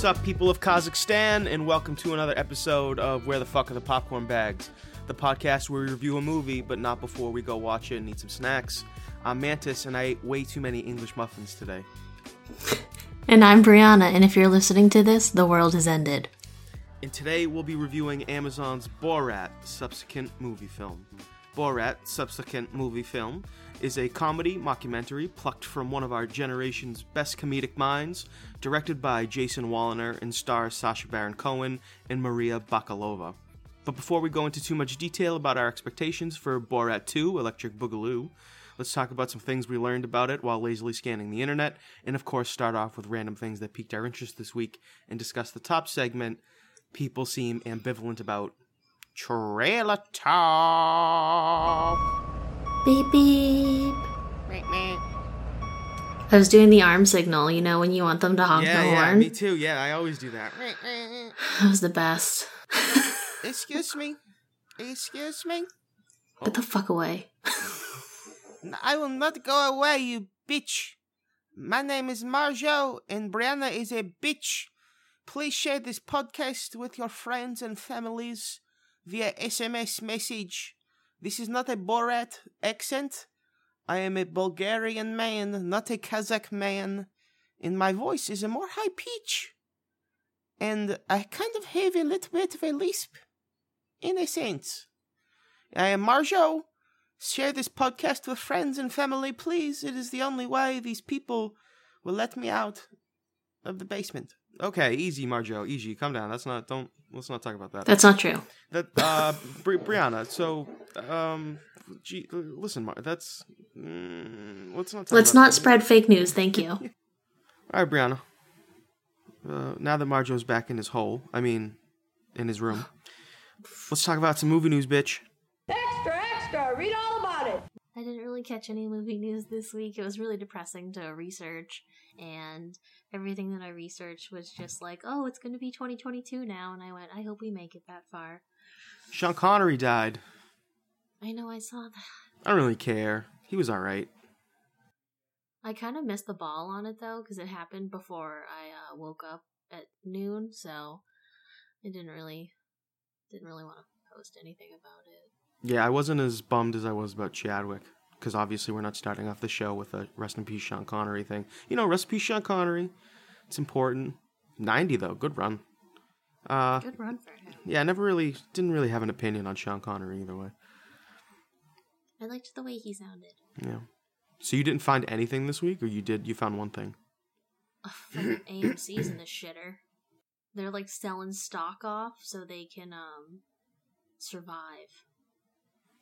What's up, people of Kazakhstan, and welcome to another episode of Where the Fuck Are the Popcorn Bags, the podcast where we review a movie, but not before we go watch it and eat some snacks. I'm Mantis, and I ate way too many English muffins today. And I'm Brianna, and if you're listening to this, the world has ended. And today we'll be reviewing Amazon's Borat subsequent movie film. Borat subsequent movie film is a comedy mockumentary plucked from one of our generation's best comedic minds, directed by Jason Woliner and stars Sacha Baron Cohen and Maria Bakalova. But before we go into too much detail about our expectations for Borat 2 Electric Boogaloo, let's talk about some things we learned about it while lazily scanning the internet, and of course, start off with random things that piqued our interest this week and discuss the top segment people seem ambivalent about trailer talk. Beep beep. I was doing the arm signal, you know, when you want them to honk yeah, the yeah, horn. me too. Yeah, I always do that. That was the best. Excuse me. Excuse me. Get the fuck away. I will not go away, you bitch. My name is Marjo, and Brianna is a bitch. Please share this podcast with your friends and families via SMS message. This is not a Borat accent. I am a Bulgarian man, not a Kazakh man, and my voice is a more high pitch. And I kind of have a little bit of a lisp, in a sense. I am Marjo. Share this podcast with friends and family, please. It is the only way these people will let me out of the basement. Okay, easy, Marjo. Easy. Come down. That's not. Don't. Let's not talk about that. That's not true. That. Uh, Bri- Brianna. So, um, gee, listen, Mar. That's. Mm, let's not. Talk Let's not that. spread fake news, thank you. All right, Brianna. Uh, now that Marjo's back in his hole, I mean, in his room, let's talk about some movie news, bitch. Extra, extra, read all about it. I didn't really catch any movie news this week. It was really depressing to research, and everything that I researched was just like, oh, it's going to be 2022 now. And I went, I hope we make it that far. Sean Connery died. I know I saw that. I don't really care. He was all right. I kind of missed the ball on it though, because it happened before I uh, woke up at noon, so I didn't really, didn't really want to post anything about it. Yeah, I wasn't as bummed as I was about Chadwick because obviously we're not starting off the show with a rest in peace Sean Connery thing. You know, rest in peace Sean Connery. It's important. Ninety though, good run. Uh, Good run for him. yeah, I never really didn't really have an opinion on Sean Connery either way. I liked the way he sounded. Yeah. So you didn't find anything this week, or you did? You found one thing. Fucking AMC's in the shitter. They're like selling stock off so they can um survive.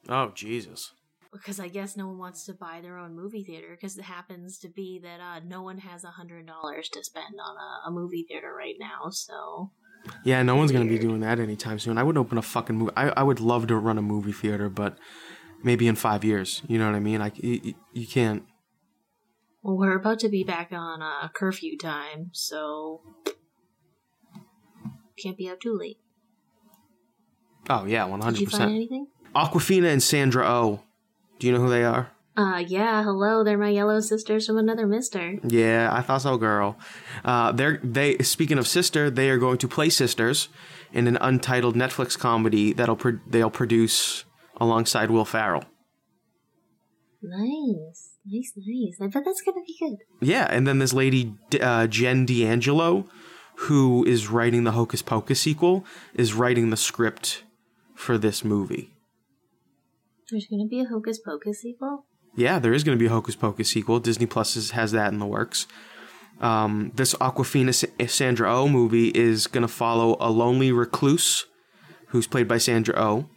Oh Jesus. Because I guess no one wants to buy their own movie theater because it happens to be that uh, no one has a hundred dollars to spend on a, a movie theater right now. So Yeah, no one's gonna be doing that anytime soon. I would open a fucking movie. I, I would love to run a movie theater, but maybe in five years. You know what I mean? Like you, you can't. Well, we're about to be back on uh, curfew time, so can't be out too late. Oh yeah, one Did hundred you find percent. anything? Awkwafina and Sandra Oh. Do you know who they are? Uh, yeah. Hello, they're my yellow sisters from another Mister. Yeah, I thought so, girl. Uh, they're they. Speaking of sister, they are going to play sisters in an untitled Netflix comedy that'll pro- they'll produce alongside Will Ferrell. Nice, nice, nice. I bet that's gonna be good. Yeah, and then this lady uh, Jen D'Angelo, who is writing the Hocus Pocus sequel, is writing the script for this movie. There's gonna be a Hocus Pocus sequel. Yeah, there is going to be a Hocus Pocus sequel. Disney Plus is, has that in the works. Um, this Awkwafina Sa- Sandra Oh movie is going to follow a lonely recluse who's played by Sandra Oh.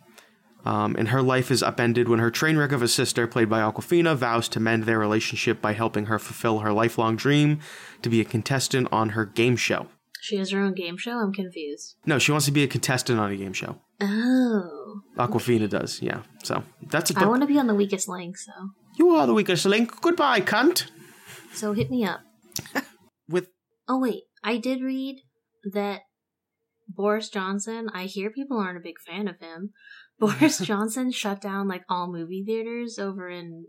Um, and her life is upended when her train wreck of a sister, played by Awkwafina, vows to mend their relationship by helping her fulfill her lifelong dream to be a contestant on her game show. She has her own game show. I'm confused. No, she wants to be a contestant on a game show. Oh, Awkwafina does, yeah. So that's a I want to be on the weakest link. So, You are the weakest link. Goodbye, cunt. so hit me up. With Oh wait, I did read that Boris Johnson. I hear people aren't a big fan of him. Boris Johnson shut down like all movie theaters over in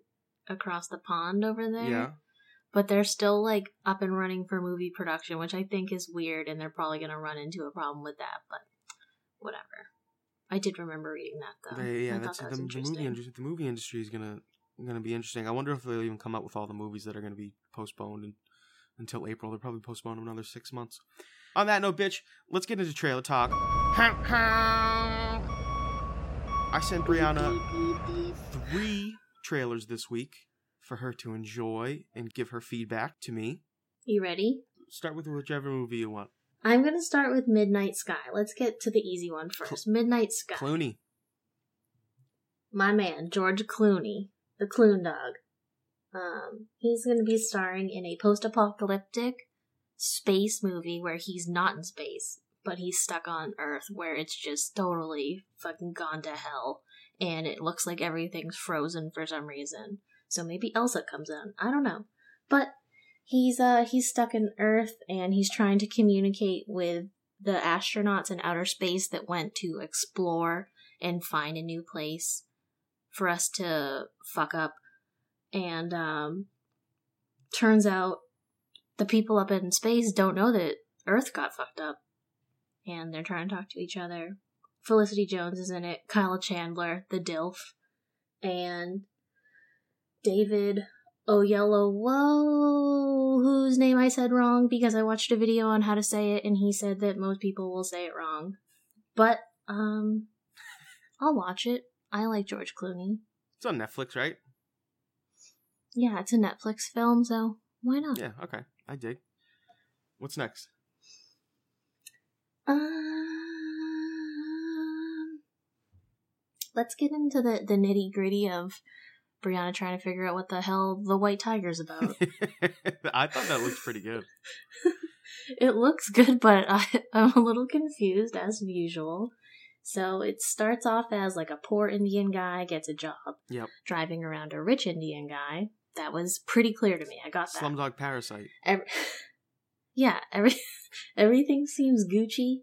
across the pond over there. yeah. but they're still like up and running for movie production, which I think is weird, and they're probably going to run into a problem with that. But whatever. I did remember reading that though. They- yeah, I that's thought the, the movie industry. The movie industry is gonna gonna be interesting. I wonder if they'll even come out with all the movies that are gonna be postponed and, until April. They'll probably postpone them another six months. On that note, bitch, let's get into trailer talk. I sent Brianna three trailers this week for her to enjoy and give her feedback to me. You ready? Start with whichever movie you want. I'm gonna start with Midnight Sky. Let's get to the easy one first. Midnight Sky. Clooney. My man, George Clooney, the Clune Dog. Um, he's gonna be starring in a post-apocalyptic space movie where he's not in space, but he's stuck on Earth where it's just totally fucking gone to hell, and it looks like everything's frozen for some reason. So maybe Elsa comes in. I don't know, but he's uh he's stuck in Earth and he's trying to communicate with the astronauts in outer space that went to explore and find a new place for us to fuck up. And um turns out the people up in space don't know that Earth got fucked up. And they're trying to talk to each other. Felicity Jones is in it, Kyle Chandler, the DILF, and David Oyelowo, Whoa, whose name I said wrong because I watched a video on how to say it and he said that most people will say it wrong. But, um, I'll watch it. I like George Clooney. It's on Netflix, right? Yeah, it's a Netflix film, so why not? Yeah, okay. I dig. What's next? Um, let's get into the, the nitty gritty of Brianna trying to figure out what the hell the white tiger's about. I thought that looked pretty good. it looks good, but I, I'm a little confused as usual. So it starts off as like a poor Indian guy gets a job Yep. driving around a rich Indian guy. That was pretty clear to me. I got that. Slumdog Parasite. Every, yeah, every everything seems Gucci.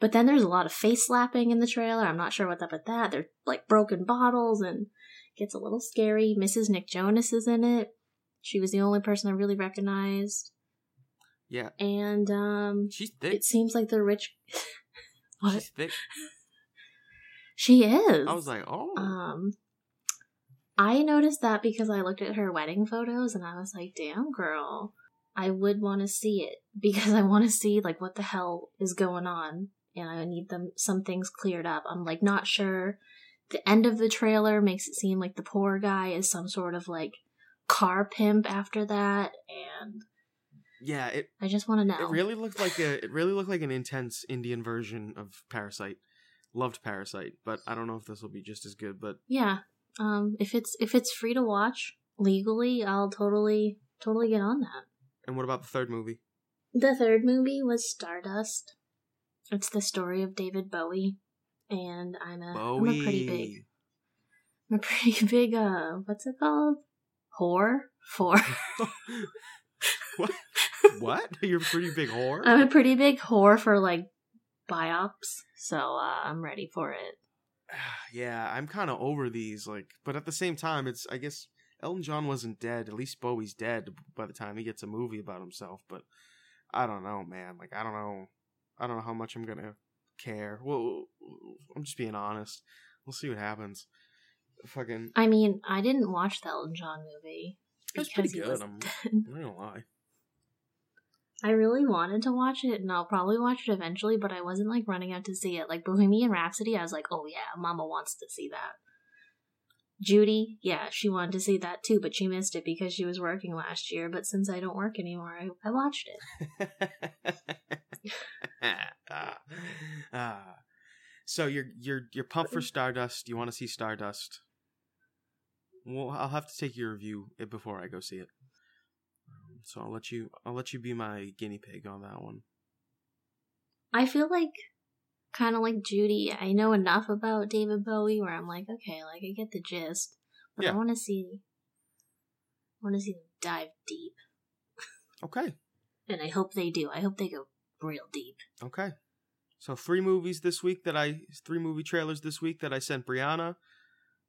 But then there's a lot of face slapping in the trailer. I'm not sure what's up with that. They're like broken bottles and gets a little scary. Mrs. Nick Jonas is in it. She was the only person I really recognized. Yeah. And um She's thick. it seems like the rich what? She's thick. She is. I was like, oh. Um, I noticed that because I looked at her wedding photos and I was like, damn, girl, I would want to see it because I want to see like what the hell is going on and I need them some things cleared up. I'm like not sure. The end of the trailer makes it seem like the poor guy is some sort of like car pimp after that and yeah, it I just want to know. it really looked like a it really looked like an intense Indian version of Parasite. Loved Parasite, but I don't know if this will be just as good. But yeah. Um if it's if it's free to watch legally, I'll totally totally get on that. and what about the third movie? The third movie was Stardust. It's the story of David Bowie, and I'm a am a pretty big I'm a pretty big uh what's it called whore for what? what? You're a pretty big whore. I'm a pretty big whore for like biops, so uh, I'm ready for it. yeah, I'm kind of over these. Like, but at the same time, it's I guess Elton John wasn't dead. At least Bowie's dead by the time he gets a movie about himself. But I don't know, man. Like, I don't know. I don't know how much I'm gonna care. Well, I'm just being honest. We'll see what happens. Fucking, I mean, I didn't watch the Elton John movie That's because pretty he good, was I'm-. I'm not gonna lie. I really wanted to watch it, and I'll probably watch it eventually, but I wasn't like running out to see it. Like Bohemian Rhapsody, I was like, oh yeah, Mama wants to see that. Judy, yeah, she wanted to see that too, but she missed it because she was working last year. But since I don't work anymore, I, I watched it. ah, ah. So you're you're you're pumped for Stardust. You want to see Stardust? Well, I'll have to take your review before I go see it. Um, So I'll let you I'll let you be my guinea pig on that one. I feel like kind of like Judy. I know enough about David Bowie where I'm like, okay, like I get the gist, but Yeah. I want to see, want to see them dive deep, Okay. and I hope they do. I hope they go real deep. Okay. So three movies this week that I three movie trailers this week that I sent Brianna.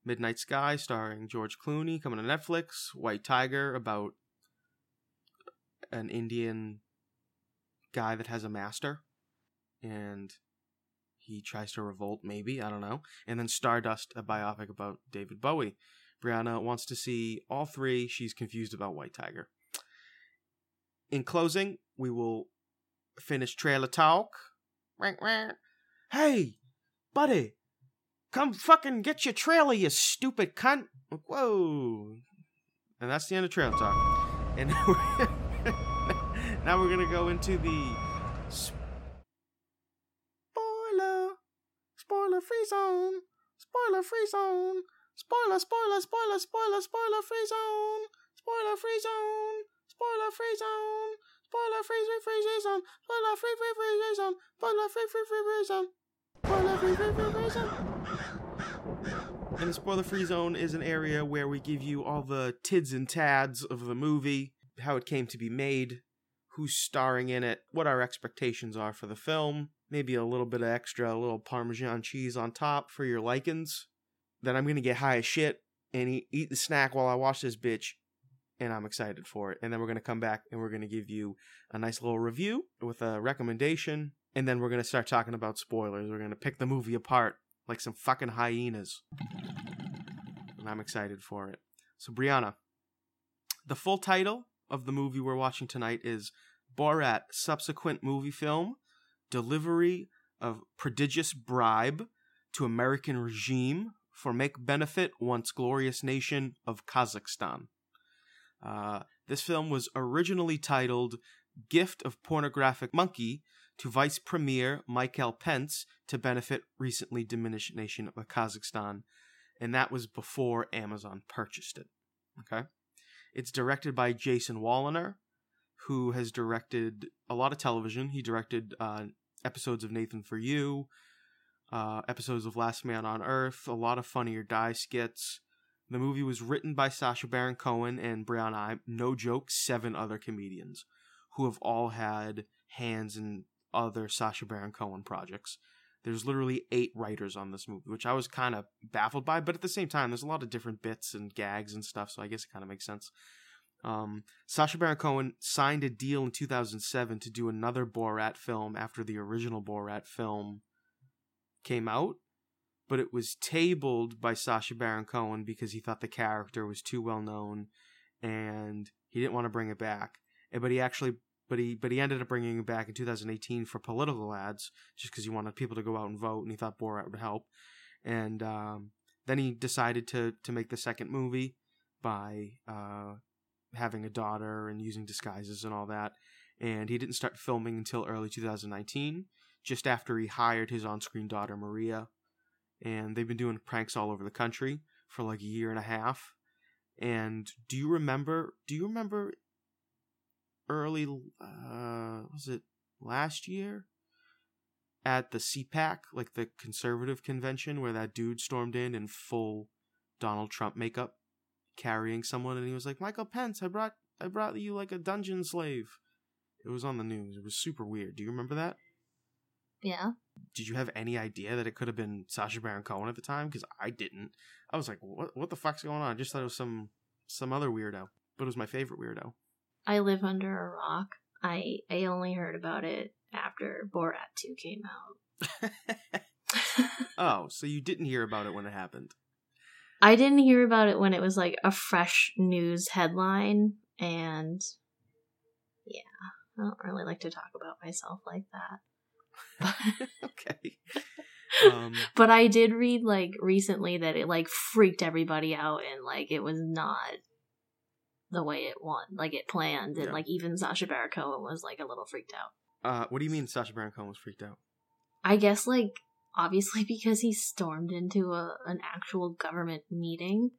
Midnight Sky starring George Clooney coming to Netflix. White Tiger about an Indian guy that has a master, and he tries to revolt. Maybe I don't know. And then Stardust, a biopic about David Bowie. Brianna wants to see all three. She's confused about White Tiger. In closing, we will finish trailer talk. Hey, buddy, come fucking get your trailer, you stupid cunt. Whoa. And that's the end of trailer talk. And now we're going to go into the spoiler, spoiler free zone, spoiler free zone, spoiler, spoiler, spoiler, spoiler, spoiler free zone, spoiler free zone, spoiler free zone, spoiler free free free zone, spoiler free free free zone, spoiler free free free free zone, spoiler free free free free zone. And the spoiler free zone is an area where we give you all the tids and tads of the movie, how it came to be made, who's starring in it, what our expectations are for the film, maybe a little bit of extra, a little Parmesan cheese on top for your likins. Then I'm gonna get high as shit and eat, eat the snack while I watch this bitch, and I'm excited for it. And then we're gonna come back and we're gonna give you a nice little review with a recommendation, and then we're gonna start talking about spoilers. We're gonna pick the movie apart like some fucking hyenas. And I'm excited for it. So, Brianna, the full title of the movie we're watching tonight is Borat Subsequent Movie Film Delivery of Prodigious Bribe to American Regime for Make Benefit Once Glorious Nation of Kazakhstan. Uh, this film was originally titled Gift of Pornographic Monkey to Vice Premier Michael Pence to benefit recently diminished nation of Kazakhstan, and that was before Amazon purchased it. Okay, it's directed by Jason Woliner, who has directed a lot of television. He directed uh, episodes of Nathan for You, uh, episodes of Last Man on Earth, a lot of Funny or Die skits. The movie was written by Sacha Baron Cohen and Brianna, I, no joke, seven other comedians who have all had hands in other Sacha Baron Cohen projects. There's literally eight writers on this movie, which I was kind of baffled by, but at the same time, there's a lot of different bits and gags and stuff, so I guess it kind of makes sense. Um, Sacha Baron Cohen signed a deal in 2007 to do another Borat film after the original Borat film came out, but it was tabled by Sacha Baron Cohen because he thought the character was too well known and he didn't want to bring it back. But he actually but he but he ended up bringing it back in 2018 for political ads just because he wanted people to go out and vote and he thought Borat would help. And um, then he decided to to make the second movie by uh, having a daughter and using disguises and all that. And he didn't start filming until early 2019, just after he hired his on-screen daughter Maria. And they've been doing pranks all over the country for like a year and a half. And do you remember? Do you remember early uh was it last year at the CPAC, like the conservative convention where that dude stormed in in full Donald Trump makeup carrying someone and he was like, "Michael Pence, I brought I brought you like a dungeon slave." It was on the news. It was super weird. Do you remember that? Yeah. Did you have any idea that it could have been Sacha Baron Cohen at the time? Because I didn't. I was like, "What? What the fuck's going on?" I just thought it was some some other weirdo, but it was my favorite weirdo. I live under a rock. I I only heard about it after Borat 2 came out. oh, so you didn't hear about it when it happened? I didn't hear about it when it was like a fresh news headline and yeah, I don't really like to talk about myself like that. okay. Um, but I did read like recently that it like freaked everybody out and like it was not the way it won, like it planned, and Yeah. like even Sacha Baron Cohen was like a little freaked out. uh, what do you mean Sacha Baron Cohen was freaked out? I guess like obviously because he stormed into a an actual government meeting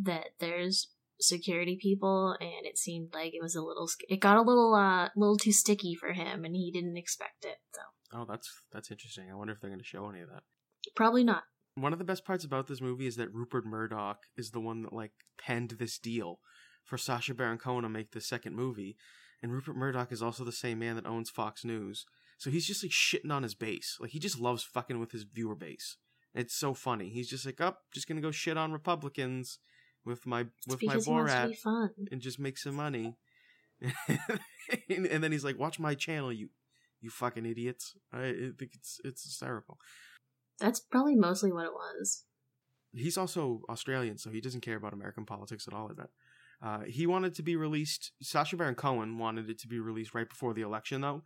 that there's security people and it seemed like it was a little it got a little uh little too sticky for him and he didn't expect it so Oh, that's that's interesting. I wonder if they're going to show any of that. probably not One of the best parts about this movie is that Rupert Murdoch is the one that like penned this deal for Sacha Baron Cohen to make the second movie, and Rupert Murdoch is also the same man that owns Fox News. So he's just like shitting on his base. Like he just loves fucking with his viewer base. It's so funny. He's just like, up, just gonna go shit on Republicans with my it's with my Borat and just make some money. and then he's like, "Watch my channel, you you fucking idiots." I, think it's it's hysterical. That's probably mostly what it was. He's also Australian, so he doesn't care about American politics at all. I bet. Uh, he wanted to be released. Sacha Baron Cohen wanted it to be released right before the election, though,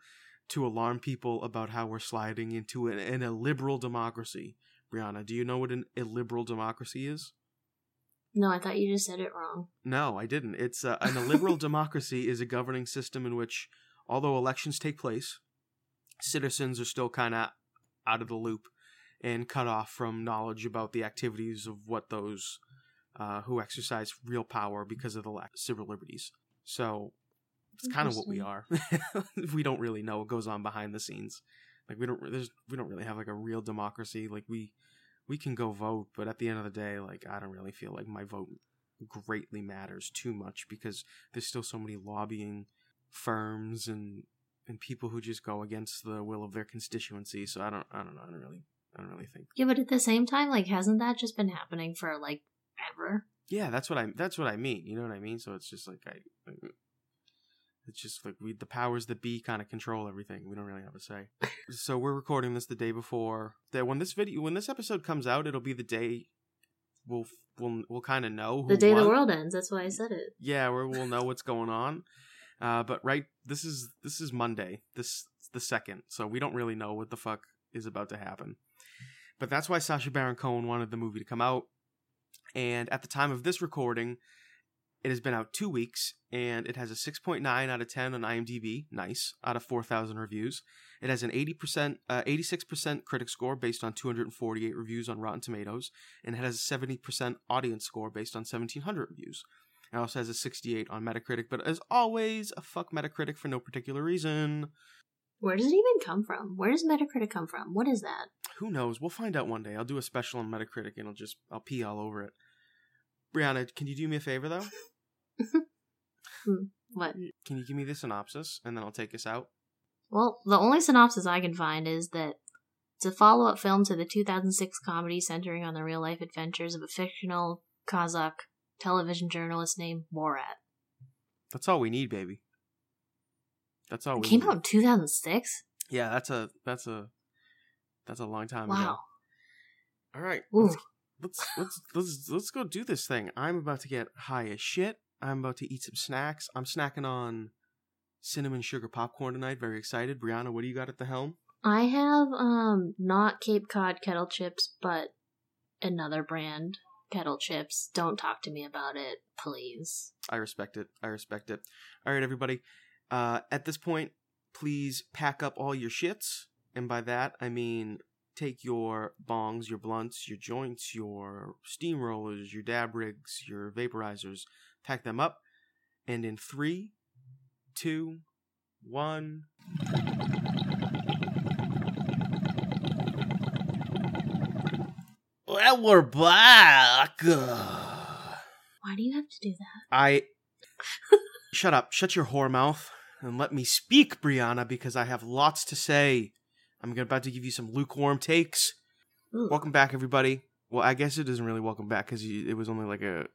to alarm people about how we're sliding into an, an illiberal democracy. Brianna, do you know what an illiberal democracy is? No, I thought you just said it wrong. No, I didn't. It's uh, an illiberal democracy is a governing system in which, although elections take place, citizens are still kind of out of the loop and cut off from knowledge about the activities of what those uh, who exercise real power because of the lack of civil liberties. So it's kind of what we are. we don't really know what goes on behind the scenes. Like we don't there's we don't really have like a real democracy. Like we we can go vote, but at the end of the day, like I don't really feel like my vote greatly matters too much because there's still so many lobbying firms and and people who just go against the will of their constituency. So I don't I don't know. I don't really I don't really think. Yeah, but at the same time, like hasn't that just been happening for like ever? Yeah, that's what I that's what I mean. You know what I mean? So it's just like I it's just like we the powers that be kind of control everything. We don't really have a say. so we're recording this the day before that when this video when this episode comes out, it'll be the day we'll we'll we'll kind of know the day won. the world ends. That's why I said it. Yeah, where we'll know what's going on. Uh, but right, this is this is Monday. This the second, so we don't really know what the fuck is about to happen. But that's why Sacha Baron Cohen wanted the movie to come out. And at the time of this recording, it has been out two weeks, and it has a 6.9 out of 10 on IMDb. Nice. Out of 4,000 reviews. It has an 80%, uh, 86% critic score based on 248 reviews on Rotten Tomatoes, and it has a 70% audience score based on 1,700 reviews. It also has a 68 on Metacritic, but as always, a fuck Metacritic for no particular reason. Where does it even come from? Where does Metacritic come from? What is that? Who knows? We'll find out one day. I'll do a special on Metacritic and I'll just I'll pee all over it. Brianna, can you do me a favor though? Hmm, what? Can you give me the synopsis and then I'll take us out? Well, the only synopsis I can find is that it's a follow up film to the 2006 comedy centering on the real life adventures of a fictional Kazakh television journalist named Borat. That's all we need, baby. That's all It we came need. out in 2006? Yeah, that's a that's a that's a long time ago. Wow. All right. Let's, let's let's let's let's go do this thing. I'm about to get high as shit. I'm about to eat some snacks. I'm snacking on cinnamon sugar popcorn tonight. Very excited. Brianna, what do you got at the helm? I have um not Cape Cod kettle chips, but another brand kettle chips. Don't talk to me about it, please. I respect it. I respect it. All right, everybody. Uh, at this point, please pack up all your shits, and by that I mean take your bongs, your blunts, your joints, your steamrollers, your dab rigs, your vaporizers, pack them up, and in three, two, one. Well, we're back. Why do you have to do that? I shut up, shut your whore mouth, and let me speak, Brianna, because I have lots to say. I'm about to give you some lukewarm takes. Ooh. Welcome back, everybody. Well, I guess it isn't really welcome back because it was only like a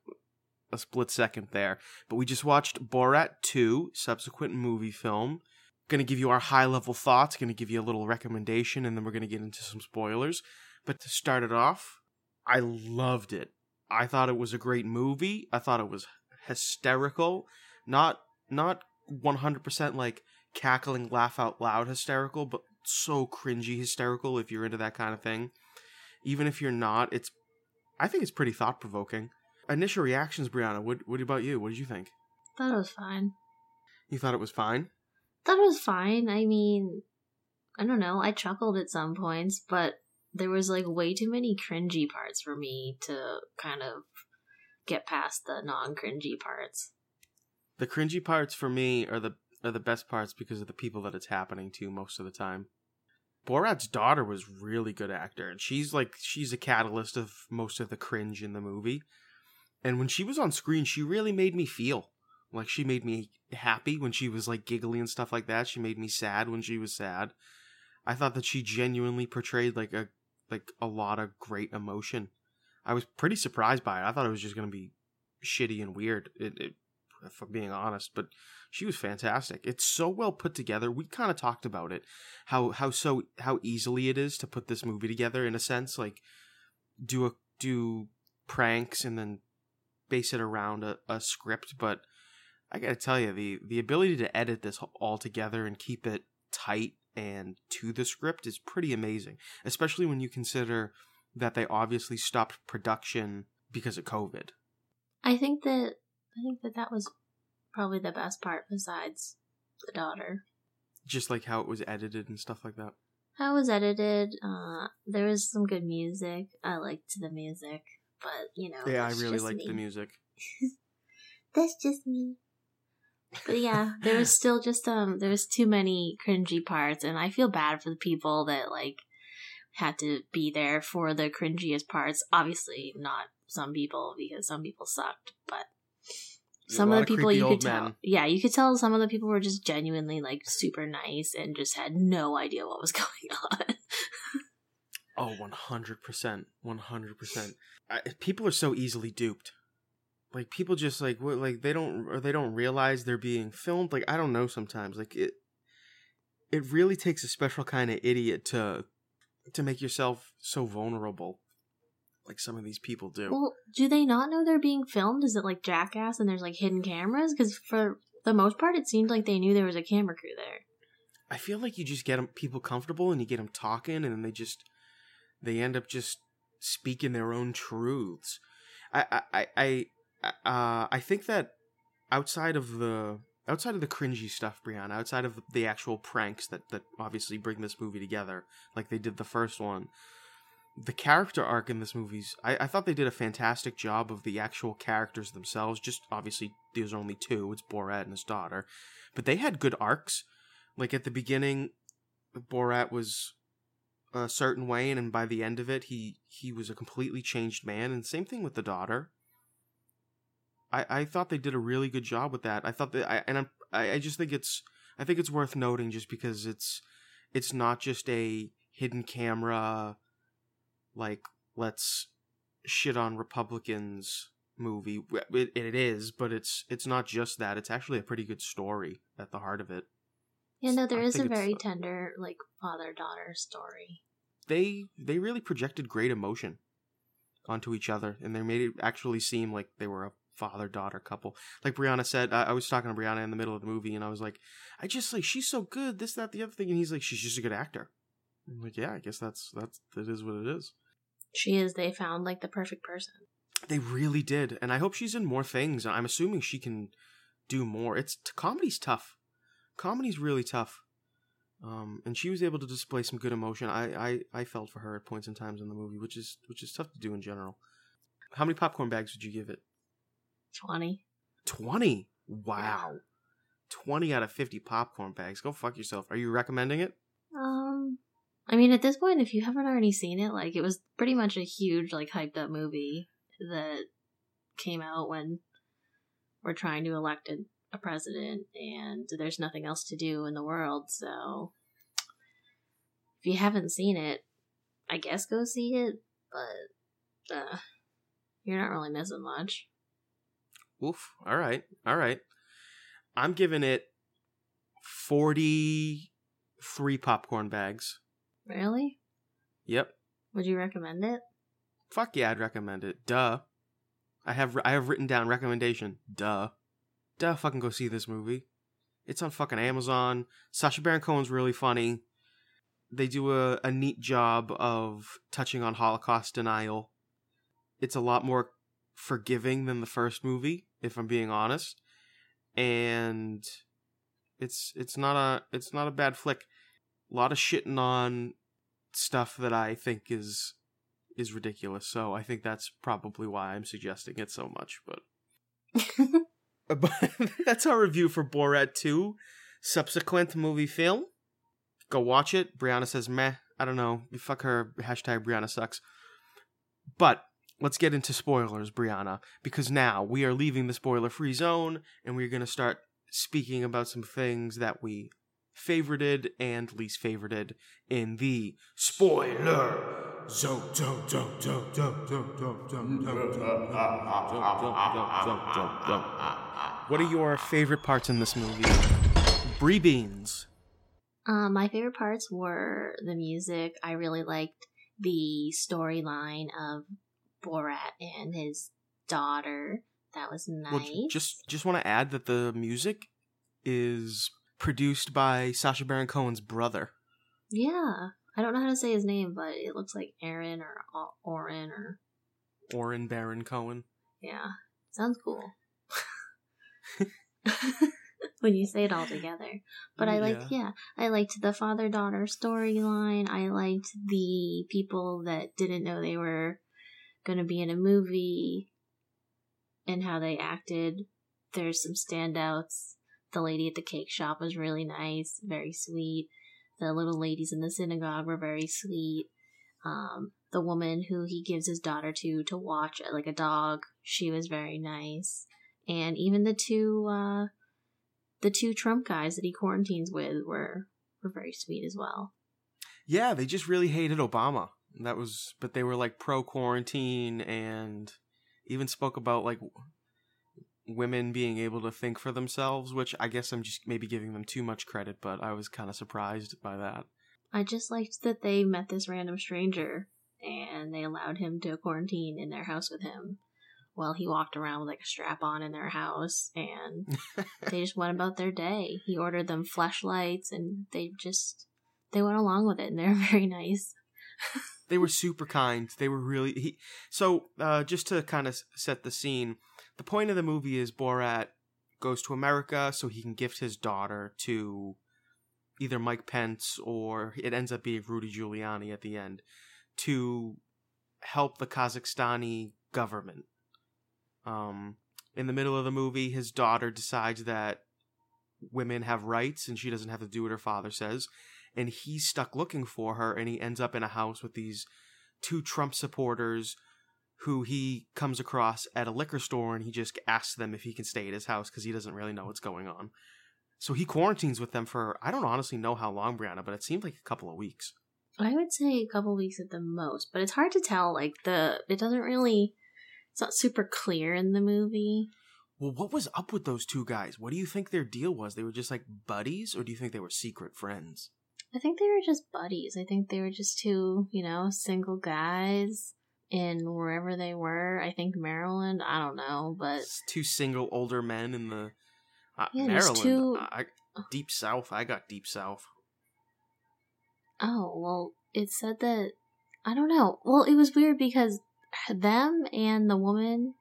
a split second there. But we just watched Borat 2, subsequent movie film. Going to give you our high level thoughts, going to give you a little recommendation, and then we're going to get into some spoilers. But to start it off, I loved it. I thought it was a great movie. I thought it was hysterical. Not not 100% like cackling laugh out loud hysterical, but so cringy hysterical if you're into that kind of thing. Even if you're not, it's I think it's pretty thought provoking. Initial reactions, Brianna. What what about you? What did you think? Thought it was fine. You thought it was fine? Thought it was fine. I mean, I don't know. I chuckled at some points, but there was like way too many cringy parts for me to kind of get past the non cringy parts. The cringy parts for me are the are the best parts because of the people that it's happening to most of the time. Borat's daughter was really good actor, and she's like she's a catalyst of most of the cringe in the movie. And when she was on screen, she really made me feel like she made me happy when she was like giggly and stuff like that. She made me sad when she was sad. I thought that she genuinely portrayed like a like a lot of great emotion. I was pretty surprised by it. I thought it was just gonna be shitty and weird. It, it if I'm being honest, but she was fantastic. It's so well put together. We kind of talked about it, how how so how easily it is to put this movie together in a sense, like do a do pranks and then base it around a, a script. But I gotta tell you, the the ability to edit this all together and keep it tight and to the script is pretty amazing, especially when you consider that they obviously stopped production because of COVID. I think that I think that that was probably the best part besides the daughter. Just like how it was edited and stuff like that. How it was edited, uh, there was some good music. I liked the music, but you know, Yeah, I really liked me. the music. That's just me. But yeah, there was still just um there was too many cringy parts and I feel bad for the people that like had to be there for the cringiest parts. Obviously not some people because some people sucked, but some of the people you could tell men. yeah, you could tell some of the people were just genuinely like super nice and just had no idea what was going on. Oh, 100%. 100%. I, people are so easily duped. Like people just like what like they don't or they don't realize they're being filmed. Like I don't know sometimes. Like it it really takes a special kind of idiot to to make yourself so vulnerable like some of these people do. Well, do they not know they're being filmed? Is it like Jackass and there's like hidden cameras? Because for the most part, it seemed like they knew there was a camera crew there. I feel like you just get 'em- people comfortable and you get them talking and then they just they end up just speaking their own truths. I I I I, uh, I think that outside of the outside of the cringy stuff, Brianna, outside of the actual pranks that that obviously bring this movie together, like they did the first one, the character arc in this movie's I, I thought they did a fantastic job of the actual characters themselves. Just obviously there's only two. It's Borat and his daughter, but they had good arcs. Like at the beginning, Borat was a certain way, and then by the end of it, he he was a completely changed man. And same thing with the daughter. I I thought they did a really good job with that. I thought that I and I'm, I I just think it's I think it's worth noting just because it's it's not just a hidden camera like let's shit on Republicans movie. It, it is, but it's it's not just that. It's actually a pretty good story at the heart of it. Yeah, no, there I is a very tender, like father daughter story. they they really projected great emotion onto each other and they made it actually seem like they were a father daughter couple like brianna said I, I was talking to brianna in the middle of the movie and i was like i just like she's so good this that the other thing and he's like she's just a good actor i'm like yeah i guess that's that's that is what it is She is. They found like the perfect person. they really did and i hope she's in more things i'm assuming she can do more it's comedy's tough comedy's really tough um, and she was able to display some good emotion. I, I, I felt for her at points and times in the movie, which is which is tough to do in general. How many popcorn bags would you give it? Twenty. Twenty. Wow. Twenty out of fifty popcorn bags. Go fuck yourself. Are you recommending it? Um, I mean, at this point, if you haven't already seen it, like it was pretty much a huge, like hyped up movie that came out when we're trying to elect a, a president, and there's nothing else to do in the world. So, if you haven't seen it, I guess go see it. But uh, you're not really missing much. Oof. All right. All right. I'm giving it forty-three popcorn bags. Really? Yep. Would you recommend it? Fuck yeah, I'd recommend it. Duh. I have I have written down recommendation. Duh. Duh. Fucking go see this movie. It's on fucking Amazon. Sacha Baron Cohen's really funny. They do a, a neat job of touching on Holocaust denial. It's a lot more forgiving than the first movie, if I'm being honest. And it's it's not a it's not a bad flick. A lot of shitting on stuff that I think is is ridiculous. So I think that's probably why I'm suggesting it so much. But, but that's our review for Borat 2. Subsequent movie film. Go watch it. Brianna says meh. I don't know. Fuck her. Hashtag Brianna sucks. But let's get into spoilers, Brianna, because now we are leaving the spoiler free zone and we're going to start speaking about some things that we favorited and least favorited in the spoiler what are your favorite parts in this movie? Brie Beans. My favorite parts were the music. I really liked the storyline of Borat and his daughter. That was nice. Well, just just want to add that the music is produced by Sacha Baron Cohen's brother. Yeah. I don't know how to say his name, but it looks like Aaron or O- Oren or Oren Baron Cohen. yeah, sounds cool. when you say it all together. But I mm, liked, yeah, I liked the father daughter storyline. I liked the people that didn't know they were going to be in a movie and how they acted. There's some standouts. The lady at the cake shop was really nice, very sweet. The little ladies in the synagogue were very sweet. Um, the woman who he gives his daughter to to watch like a dog, she was very nice. And even the two uh the two Trump guys that he quarantines with were were very sweet as well. Yeah, they just really hated Obama. That was, but they were like pro quarantine and even spoke about like women being able to think for themselves, which I guess I'm just maybe giving them too much credit, but I was kind of surprised by that. I just liked that they met this random stranger and they allowed him to quarantine in their house with him while he walked around with like a strap on in their house and they just went about their day. He ordered them flashlights and they just they went along with it and they're very nice. they were super kind. They were really he, so. Uh, just to kind of set the scene, the point of the movie is Borat goes to America so he can gift his daughter to either Mike Pence or it ends up being Rudy Giuliani at the end to help the Kazakhstani government. Um, in the middle of the movie, his daughter decides that women have rights and she doesn't have to do what her father says and he's stuck looking for her and he ends up in a house with these two Trump supporters who he comes across at a liquor store and he just asks them if he can stay at his house because he doesn't really know what's going on. So he quarantines with them for I don't honestly know how long, Brianna, but it seemed like a couple of weeks. I would say a couple weeks at the most, but it's hard to tell. Like the it doesn't really it's not super clear in the movie. Well, what was up with those two guys? What do you think their deal was? They were just like buddies, or do you think they were secret friends? I think they were just buddies. I think they were just two, you know, single guys in wherever they were. I think Maryland. I don't know, but It's two single older men in the uh, Yeah, Maryland. two- I, deep South. I got deep South. oh well, it said that I don't know. Well, it was weird because them and the woman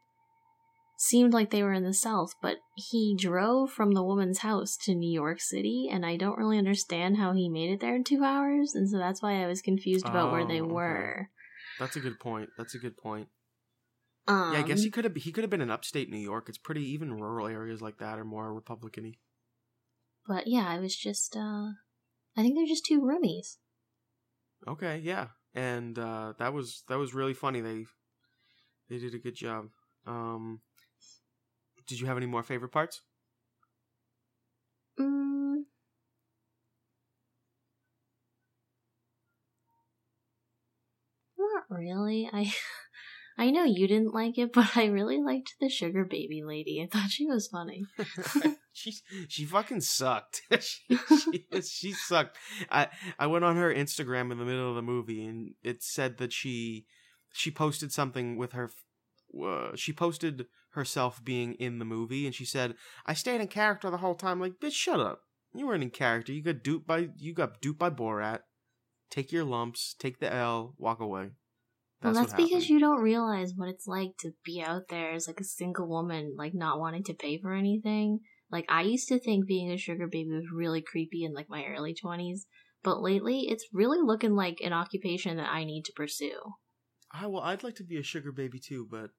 seemed like they were in the South, but he drove from the woman's house to New York City, and I don't really understand how he made it there in two hours, and so that's why I was confused about where they Oh, were. That's a good point. That's a good point. Um, Yeah, I guess he could have he could have been in upstate New York. It's pretty even rural areas like that are more Republican-y. But yeah, I was just uh I think they're just two roomies. Okay, yeah. And uh that was that was really funny. They they did a good job. Um Did you have any more favorite parts? Mm. Not really. I I know you didn't like it, but I really liked the sugar baby lady. I thought she was funny. she she fucking sucked. she, she she sucked. I I went on her Instagram in the middle of the movie and it said that she she posted something with her uh, she posted herself being in the movie and she said I stayed in character the whole time like bitch shut up. You weren't in character. You got duped by you got duped by Borat. Take your lumps, take the L, walk away. Well, that's because happened. you don't realize what it's like to be out there as like a single woman, like not wanting to pay for anything. Like I used to think being a sugar baby was really creepy in like my early twenties, but lately it's really looking like an occupation that I need to pursue. I well, I'd like to be a sugar baby too, but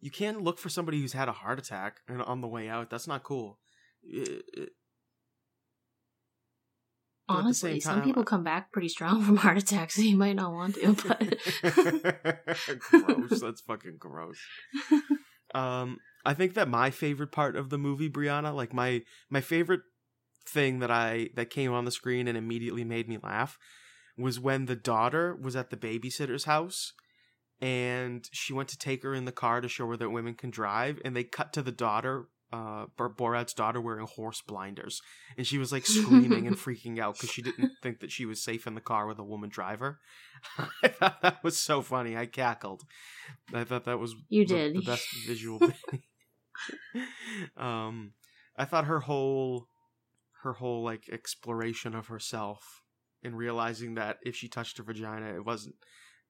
you can't look for somebody who's had a heart attack and on the way out. That's not cool. It- it- But at the same Honestly, some people come back pretty strong from heart attacks, so you might not want to. But gross. That's fucking gross. Um, I think that my favorite part of the movie, Brianna, like my my favorite thing that I that came on the screen and immediately made me laugh was when the daughter was at the babysitter's house and she went to take her in the car to show her that women can drive and they cut to the daughter uh Borat's daughter wearing horse blinders, and she was like screaming and freaking out because she didn't think that she was safe in the car with a woman driver. I thought that was so funny. I cackled. I thought that was You the- did. the best visual thing. um, I thought her whole her whole like exploration of herself and realizing that if she touched her vagina, it wasn't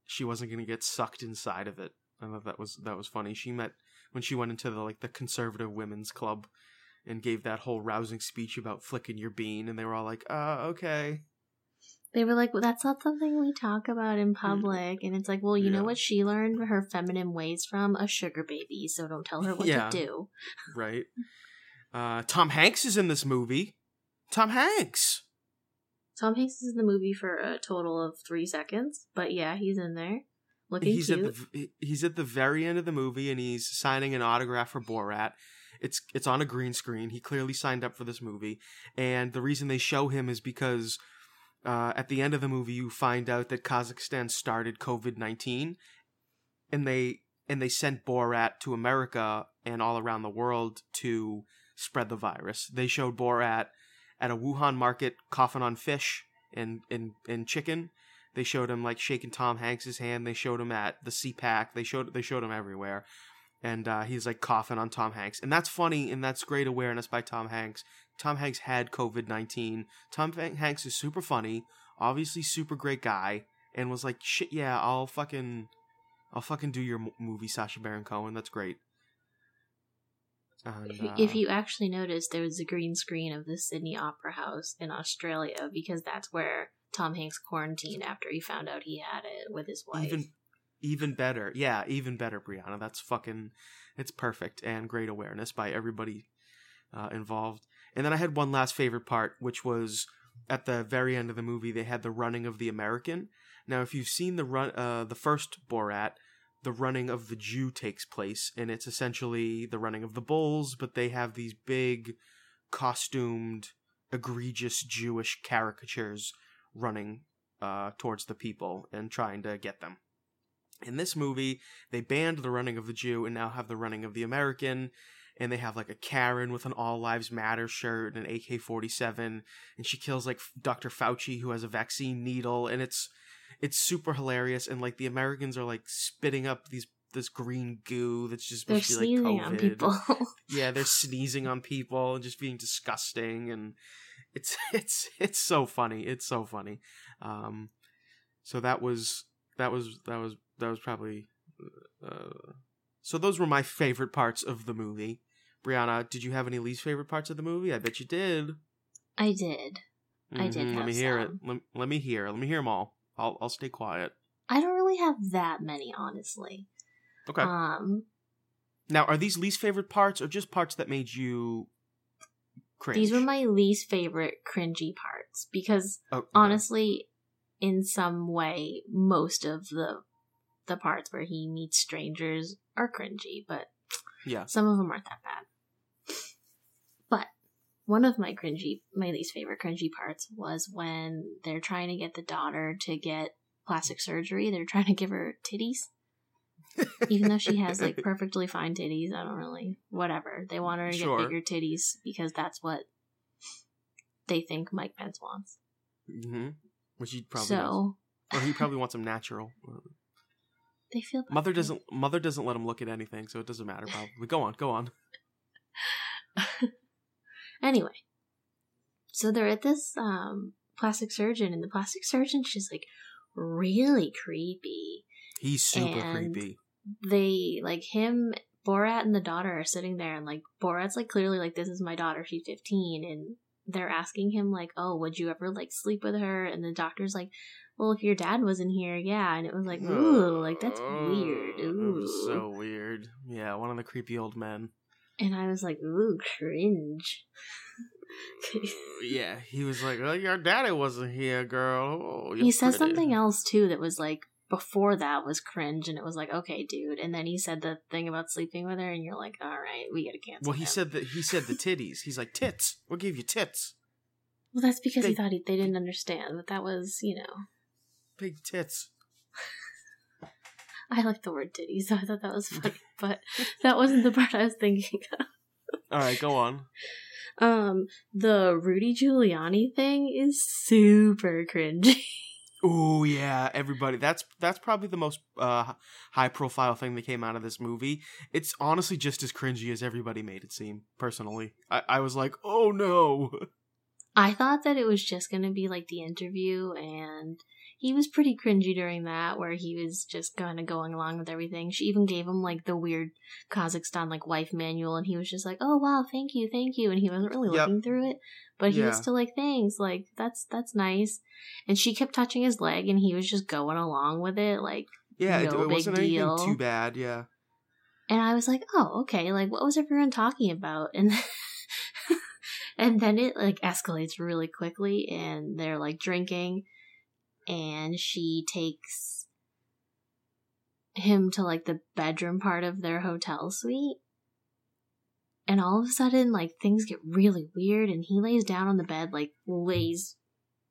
she wasn't going to get sucked inside of it. I thought that was that was funny. She met when she went into the like the conservative women's club and gave that whole rousing speech about flicking your bean, and they were all like, "Uh, okay." They were like, well, that's not something we talk about in public. And it's like, well, you Yeah. know what she learned her feminine ways from? A sugar baby. So don't tell her what Yeah. to do. Right. Uh, Tom Hanks is in this movie. Tom Hanks. Tom Hanks is in the movie for a total of three seconds. But yeah, he's in there. Looking he's cute. at the he's at the very end of the movie and he's signing an autograph for Borat. It's it's on a green screen. He clearly signed up for this movie, and the reason they show him is because uh, at the end of the movie you find out that Kazakhstan started COVID nineteen, and they and they sent Borat to America and all around the world to spread the virus. They showed Borat at a Wuhan market coughing on fish and and and chicken. They showed him like shaking Tom Hanks's hand. They showed him at the CPAC. They showed they showed him everywhere, and uh, he's like coughing on Tom Hanks, and that's funny and that's great awareness by Tom Hanks. Tom Hanks had COVID nineteen. Tom Hanks is super funny, obviously super great guy, and was like, shit, yeah, I'll fucking, I'll fucking do your m- movie, Sacha Baron Cohen. That's great. And, uh, if you actually noticed, there was a green screen of the Sydney Opera House in Australia because that's where Tom Hanks quarantined after he found out he had it with his wife. even even better. Yeah even better brianna. That's fucking it's perfect and great awareness by everybody uh, involved. And then i had one last favorite part which was at the very end of the movie they had the running of the american. Now if you've seen the run uh, the first borat the running of the jew takes place and it's essentially the running of the bulls but they have these big costumed egregious jewish caricatures running uh, towards the people and trying to get them. In this movie, they banned the running of the Jew and now have the running of the American. And they have like a Karen with an All Lives Matter shirt and an AK 47. And she kills like Dr. Fauci who has a vaccine needle. And it's it's super hilarious. And like the Americans are like spitting up these this green goo that's just They're sneezing like COVID. on people. yeah, they're sneezing on people and just being disgusting and it's it's it's so funny. It's so funny. Um so that was that was that was that was probably uh so those were my favorite parts of the movie. Brianna, did you have any least favorite parts of the movie? I bet you did. I did. I did Mhm, Let me hear some. it. Let, let me hear. Let me hear them all. I'll I'll stay quiet. I don't really have that many, honestly. Okay. Um, now, are these least favorite parts or just parts that made you cringe? these were my least favorite cringy parts because Oh, honestly, in some way, most of the the parts where he meets strangers are cringy, but Yeah. some of them aren't that bad. But one of my cringy, my least favorite cringy parts was when they're trying to get the daughter to get plastic surgery. They're trying to give her titties. Even though she has like perfectly fine titties, I don't really whatever. They want her to Sure. get bigger titties because that's what they think Mike Pence wants. Mm-hmm. Which he probably so does. Or he probably wants them natural. they feel Mother doesn't. Mother doesn't let him look at anything, so it doesn't matter. Probably. Go on. Go on. anyway, so they're at this um plastic surgeon, and the plastic surgeon she's like really creepy. He's super And- creepy. They like him, Borat, and the daughter are sitting there, and like Borat's like clearly like this is my daughter, she's fifteen, and they're asking him like, oh, would you ever like sleep with her? And the doctor's like, well, if your dad wasn't here, yeah, and it was like, ooh, like that's weird, oh, Ugh, ooh. So weird. Yeah, one of the creepy old men. And I was like, ooh, cringe. yeah, he was like, "Oh, your daddy wasn't here, girl." Oh, he says something else too that was like before that was cringe and it was like okay dude and then he said the thing about sleeping with her and you're like all right we gotta cancel Well, he him. said that he said the titties. He's like tits. We'll give you tits, well that's because he thought he, they didn't understand but that was you know big tits. i like the word titties so i thought that was funny but that wasn't the part i was thinking of All right, go on. Um, the Rudy Giuliani thing is super cringy. Oh yeah, everybody. That's that's probably the most uh, high profile thing that came out of this movie. It's honestly just as cringy as everybody made it seem. Personally, I, I was like, oh no. I thought that it was just to be like the interview, and he was pretty cringy during that, where he was just kind of going along with everything. She even gave him like the weird Kazakhstan like wife manual, and he was just like, "Oh wow, thank you, thank you," and he wasn't really Yep. looking through it, but he Yeah. was still like, "Thanks, like that's that's nice." And she kept touching his leg, and he was just going along with it, like. Yeah, No it big wasn't deal. anything too bad. Yeah. And I was like, oh, okay, like what was everyone talking about? And and then it like escalates really quickly and they're like drinking and she takes him to like the bedroom part of their hotel suite. And all of a sudden like things get really weird and he lays down on the bed like lays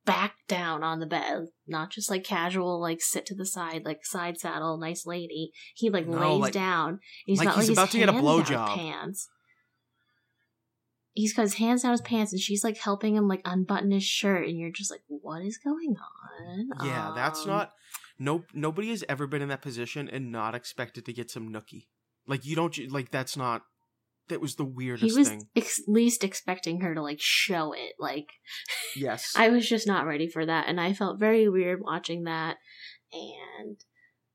back down on the bed, not just like casual like sit to the side like side saddle, nice lady. He like No, lays like- down. He's not like not he's like about his to get a blowjob. Pants. He's got his hands down his pants, and she's like helping him like unbutton his shirt, and you're just like, "What is going on?" Yeah, that's Um, not. No, nobody has ever been in that position and not expected to get some nookie. Like you don't like that's not. That was the weirdest He was thing. ex- least expecting her to like show it. Like Yes. I was just not ready for that, and I felt very weird watching that, and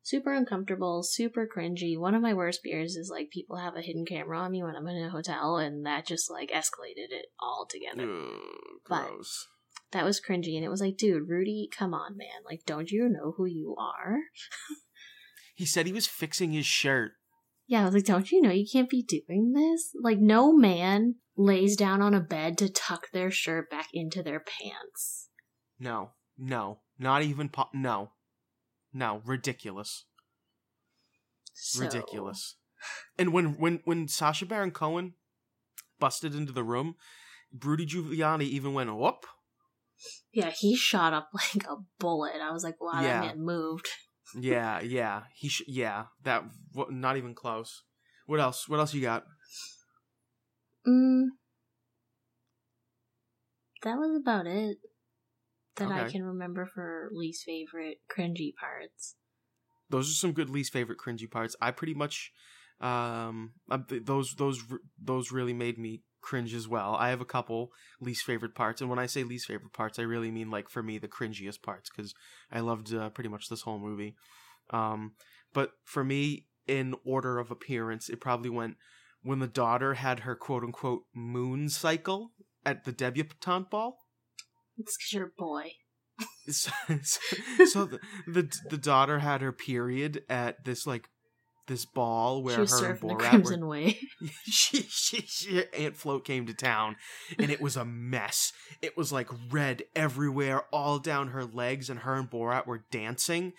super uncomfortable, super cringy. One of my worst fears is like people have a hidden camera on me when I'm in a hotel, and that just like escalated it all together. Ugh, But- That was cringy, and it was like, dude, Rudy, come on, man! Like, don't you know who you are? He said he was fixing his shirt. Yeah, I was like, don't you know you can't be doing this? Like, no man lays down on a bed to tuck their shirt back into their pants. No, no, not even. Po- no, no, ridiculous. So- ridiculous. And when when when Sacha Baron Cohen busted into the room, Rudy Giuliani even went whoop. Yeah, he shot up like a bullet. I was like, wow, Yeah. that man moved. Yeah, yeah, he sh- yeah that w- not even close. What else? What else you got? Mm, that was about it that I can remember for least favorite cringy parts. Those are some good least favorite cringy parts. I pretty much um uh, those those those really made me cringe as well. I have a couple least favorite parts, and when I say least favorite parts, I really mean like for me the cringiest parts because I loved uh, pretty much this whole movie. Um, but for me, in order of appearance, it probably went when the daughter had her quote unquote moon cycle at the debutante ball. It's because you're a boy. so, so the, the the daughter had her period at this like this ball where she was her and surfing the Borat Crimson were, Wave. she, she, she Aunt Float came to town and it was a mess. It was like red everywhere, all down her legs, and her and Borat were dancing.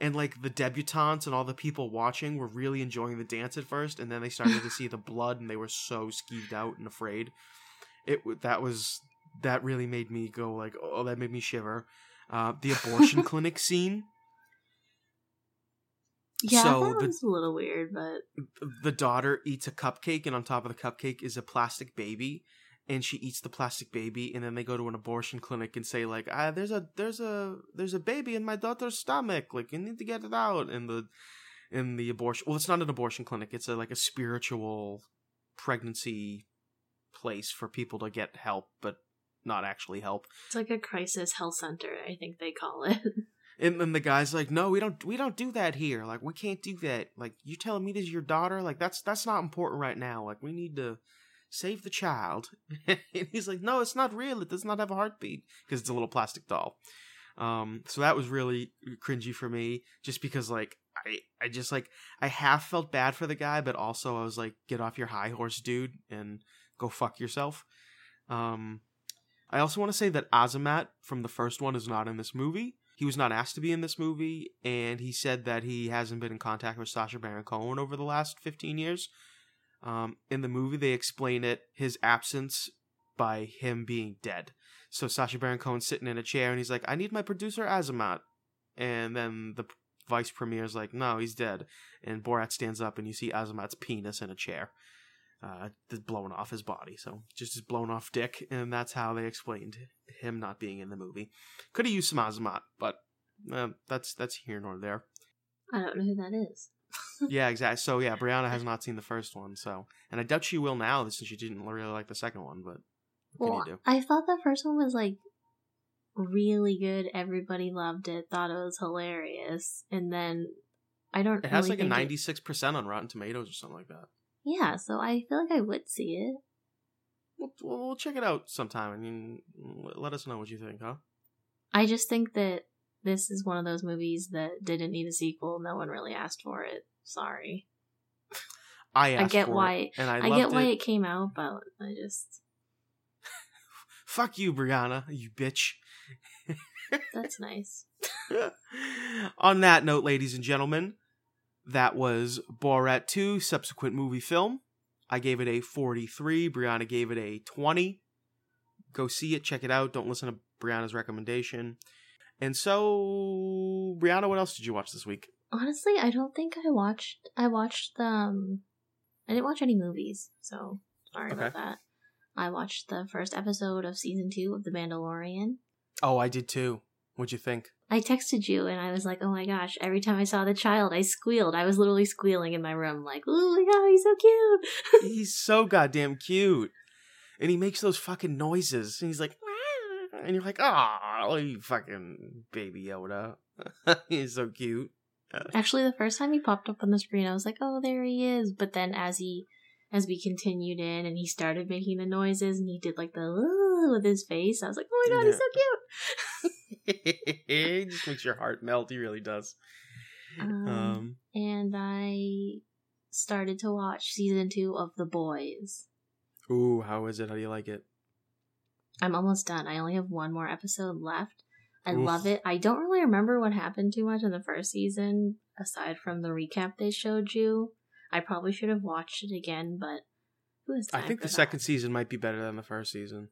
And like the debutantes and all the people watching were really enjoying the dance at first, and then they started to see the blood and they were so skeeved out and afraid. It that was that really made me go like, oh, that made me shiver. Uh, the abortion clinic scene Yeah, So that the- was a little weird, but the daughter eats a cupcake and on top of the cupcake is a plastic baby and she eats the plastic baby and then they go to an abortion clinic and say like ah there's a there's a there's a baby in my daughter's stomach like you need to get it out and the in the abortion well it's not an abortion clinic it's a like a spiritual pregnancy place for people to get help but not actually help it's like a crisis health center, I think they call it. And then the guy's like, "No, we don't. We don't do that here. Like, we can't do that. Like, you telling me this is your daughter? Like, that's that's not important right now. Like, we need to save the child." and he's like, "No, it's not real. It does not have a heartbeat because it's a little plastic doll." Um, so that was really cringy for me, just because like I I just like I half felt bad for the guy, but also I was like, "Get off your high horse, dude, and go fuck yourself." Um, I also want to say that Azamat from the first one is not in this movie. He was not asked to be in this movie, and he said that he hasn't been in contact with Sacha Baron Cohen over the last 15 years. Um, in the movie, they explain it, his absence, by him being dead. So Sacha Baron Cohen's sitting in a chair, and he's like, I need my producer Azamat. And then the vice premier's like, no, he's dead. And Borat stands up, and you see Azamat's penis in a chair. Uh, blowing off his body. So just his blown off dick, and that's how they explained him not being in the movie. Could have used some Azamat, but uh, that's that's here nor there. I don't know who that is. yeah, exactly. So yeah, Brianna has not seen the first one, so and I doubt she will now since she didn't really like the second one. But what Well, can you do? I thought the first one was like really good. Everybody loved it, thought it was hilarious, and then I don't. Know. It has really like a ninety six percent on Rotten Tomatoes or something like that. Yeah, so I feel like I would see it. We'll, we'll check it out sometime. I mean, let us know what you think, huh? I just think that this is one of those movies that didn't need a sequel. No one really asked for it. Sorry. I asked get why- it, and I, I, get why it. it came out, but I just Fuck you, Brianna, you bitch. that's nice. On that note, ladies and gentlemen, that was Borat 2, subsequent movie film. I gave it a 43. Brianna gave it a 20. Go see it, check it out. Don't listen to Brianna's recommendation. And so, Brianna, what else did you watch this week? Honestly, I don't think I watched. I watched the. Um, I didn't watch any movies, so sorry Okay. about that. I watched the first episode of season two of The Mandalorian. Oh, I did too. What'd you think? I texted you and I was like, "Oh my gosh!" Every time I saw the child, I squealed. I was literally squealing in my room, like, "Oh my god, he's so cute!" He's so goddamn cute. And he makes those fucking noises. And he's like, "Meow." and you're like, oh, you fucking baby Yoda. he's so cute. Actually, the first time he popped up on the screen, I was like, "Oh, there he is!" But then, as he, as we continued in, and he started making the noises, and he did like the with his face, I was like, "Oh my god, he's so cute!" It just makes your heart melt. He really does. Um, Um, and I started to watch season two of The Boys. ooh, how is it? How do you like it? I'm almost done. I only have one more episode left. I Oof. love it. I don't really remember what happened too much in the first season, aside from the recap they showed you. I probably should have watched it again, but who is I think the that? second season might be better than the first season.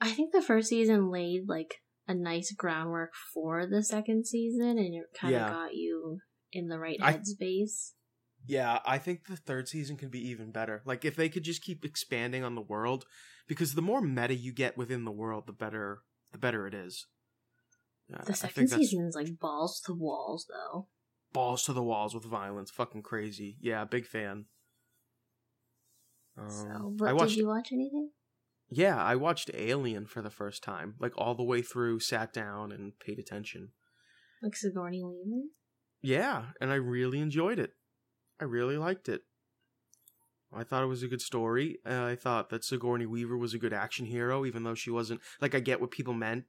I think the first season laid like a nice groundwork for the second season, and it kind of Yeah. got you in the right headspace. Yeah, I think the third season can be even better. Like if they could just keep expanding on the world, because the more meta you get within the world, the better the better it is. Uh, The I second season is like balls to the walls, though. balls to the walls with violence, fucking crazy. Yeah, big fan. Um, so, but I watched. did you watch anything? Yeah, I watched Alien for the first time, like all the way through. Sat down and paid attention. Like Sigourney Weaver? Yeah, and I really enjoyed it. I really liked it. I thought it was a good story. Uh, I thought that Sigourney Weaver was a good action hero, even though she wasn't. Like, I get what people meant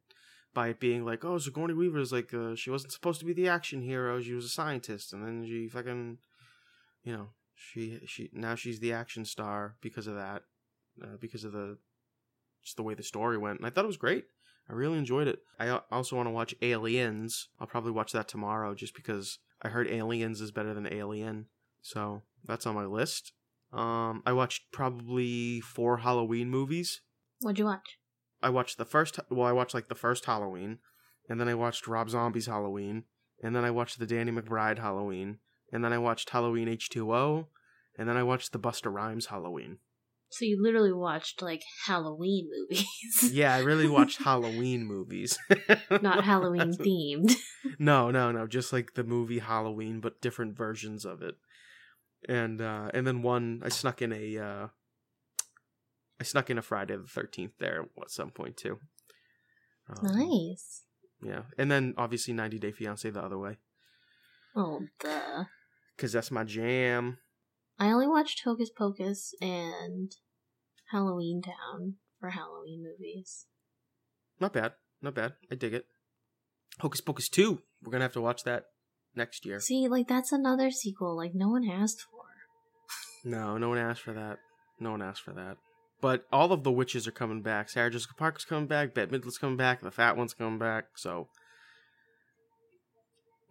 by it being like, oh, Sigourney Weaver is like, uh, she wasn't supposed to be the action hero. She was a scientist, and then she fucking, you know, she she now she's the action star because of that, uh, because of the just the way the story went. And I thought it was great. I really enjoyed it. I also want to watch Aliens. I'll probably watch that tomorrow just because I heard Aliens is better than Alien. So that's on my list. Um, I watched probably four Halloween movies. What'd you watch? I watched the first, well, I watched like the first Halloween, and then I watched Rob Zombie's Halloween, and then I watched the Danny McBride Halloween, and then I watched Halloween H2O, and then I watched the Busta Rhymes Halloween. So you literally watched like Halloween movies, Yeah, I really watched Halloween movies. not Halloween themed. No, no, no, just like the movie Halloween, but different versions of it. And uh and then one I snuck in a uh I snuck in a Friday the thirteenth there at some point too. Um, nice. Yeah. And then obviously ninety Day Fiance the other way. Oh, duh. Cause that's my jam. I only watched Hocus Pocus and Halloween Town for Halloween movies. Not bad. Not bad. I dig it. Hocus Pocus two. We're gonna have to watch that next year. See, like that's another sequel like no one asked for. No, no one asked for that. No one asked for that. But all of the witches are coming back. Sarah Jessica Parker's coming back. Bette Midler's coming back. The fat one's coming back. So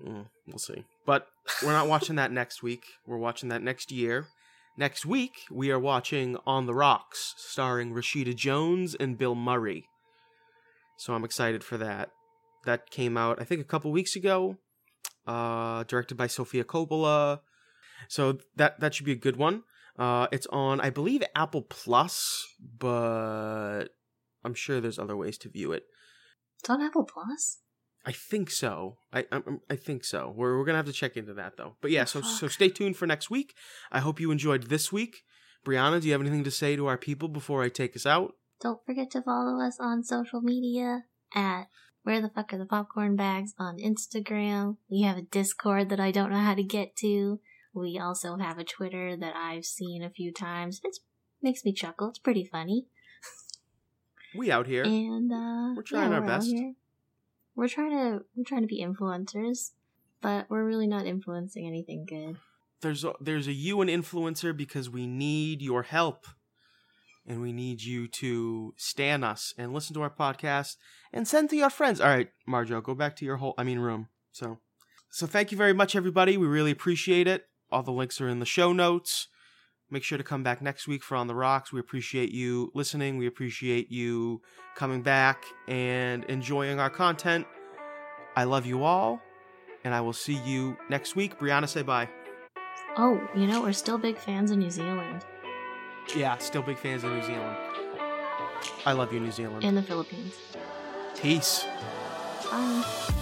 mm, we'll see. But we're not watching that next week. We're watching that next year. Next week we are watching On the Rocks, starring Rashida Jones and Bill Murray. So I'm excited for that. That came out I think a couple weeks ago. Uh, directed by Sofia Coppola. So that that should be a good one. Uh, it's on, I believe, Apple Plus, but I'm sure there's other ways to view it. It's on Apple Plus. I think so. I I, I think so. We're we're gonna have to check into that though. But yeah, so so stay tuned for next week. I hope you enjoyed this week. Brianna, do you have anything to say to our people before I take us out? Don't forget to follow us on social media at Where the Fuck Are the Popcorn Bags on Instagram. We have a Discord that I don't know how to get to. We also have a Twitter that I've seen a few times. It makes me chuckle. It's pretty funny. We out here. And uh, We're trying yeah, our we're best. We're trying to we're trying to be influencers, but we're really not influencing anything good. there's a, there's a you an influencer because we need your help. And we need you to stan us and listen to our podcast and send to your friends. All right marjo go back to your whole i mean room. So so thank you very much everybody. We really appreciate it. All the links are in the show notes make sure to come back next week for on the rocks we appreciate you listening we appreciate you coming back and enjoying our content i love you all and i will see you next week brianna say bye Oh, you know we're still big fans of New Zealand Yeah, still big fans of New Zealand. I love you, New Zealand. and the Philippines. Peace. Bye.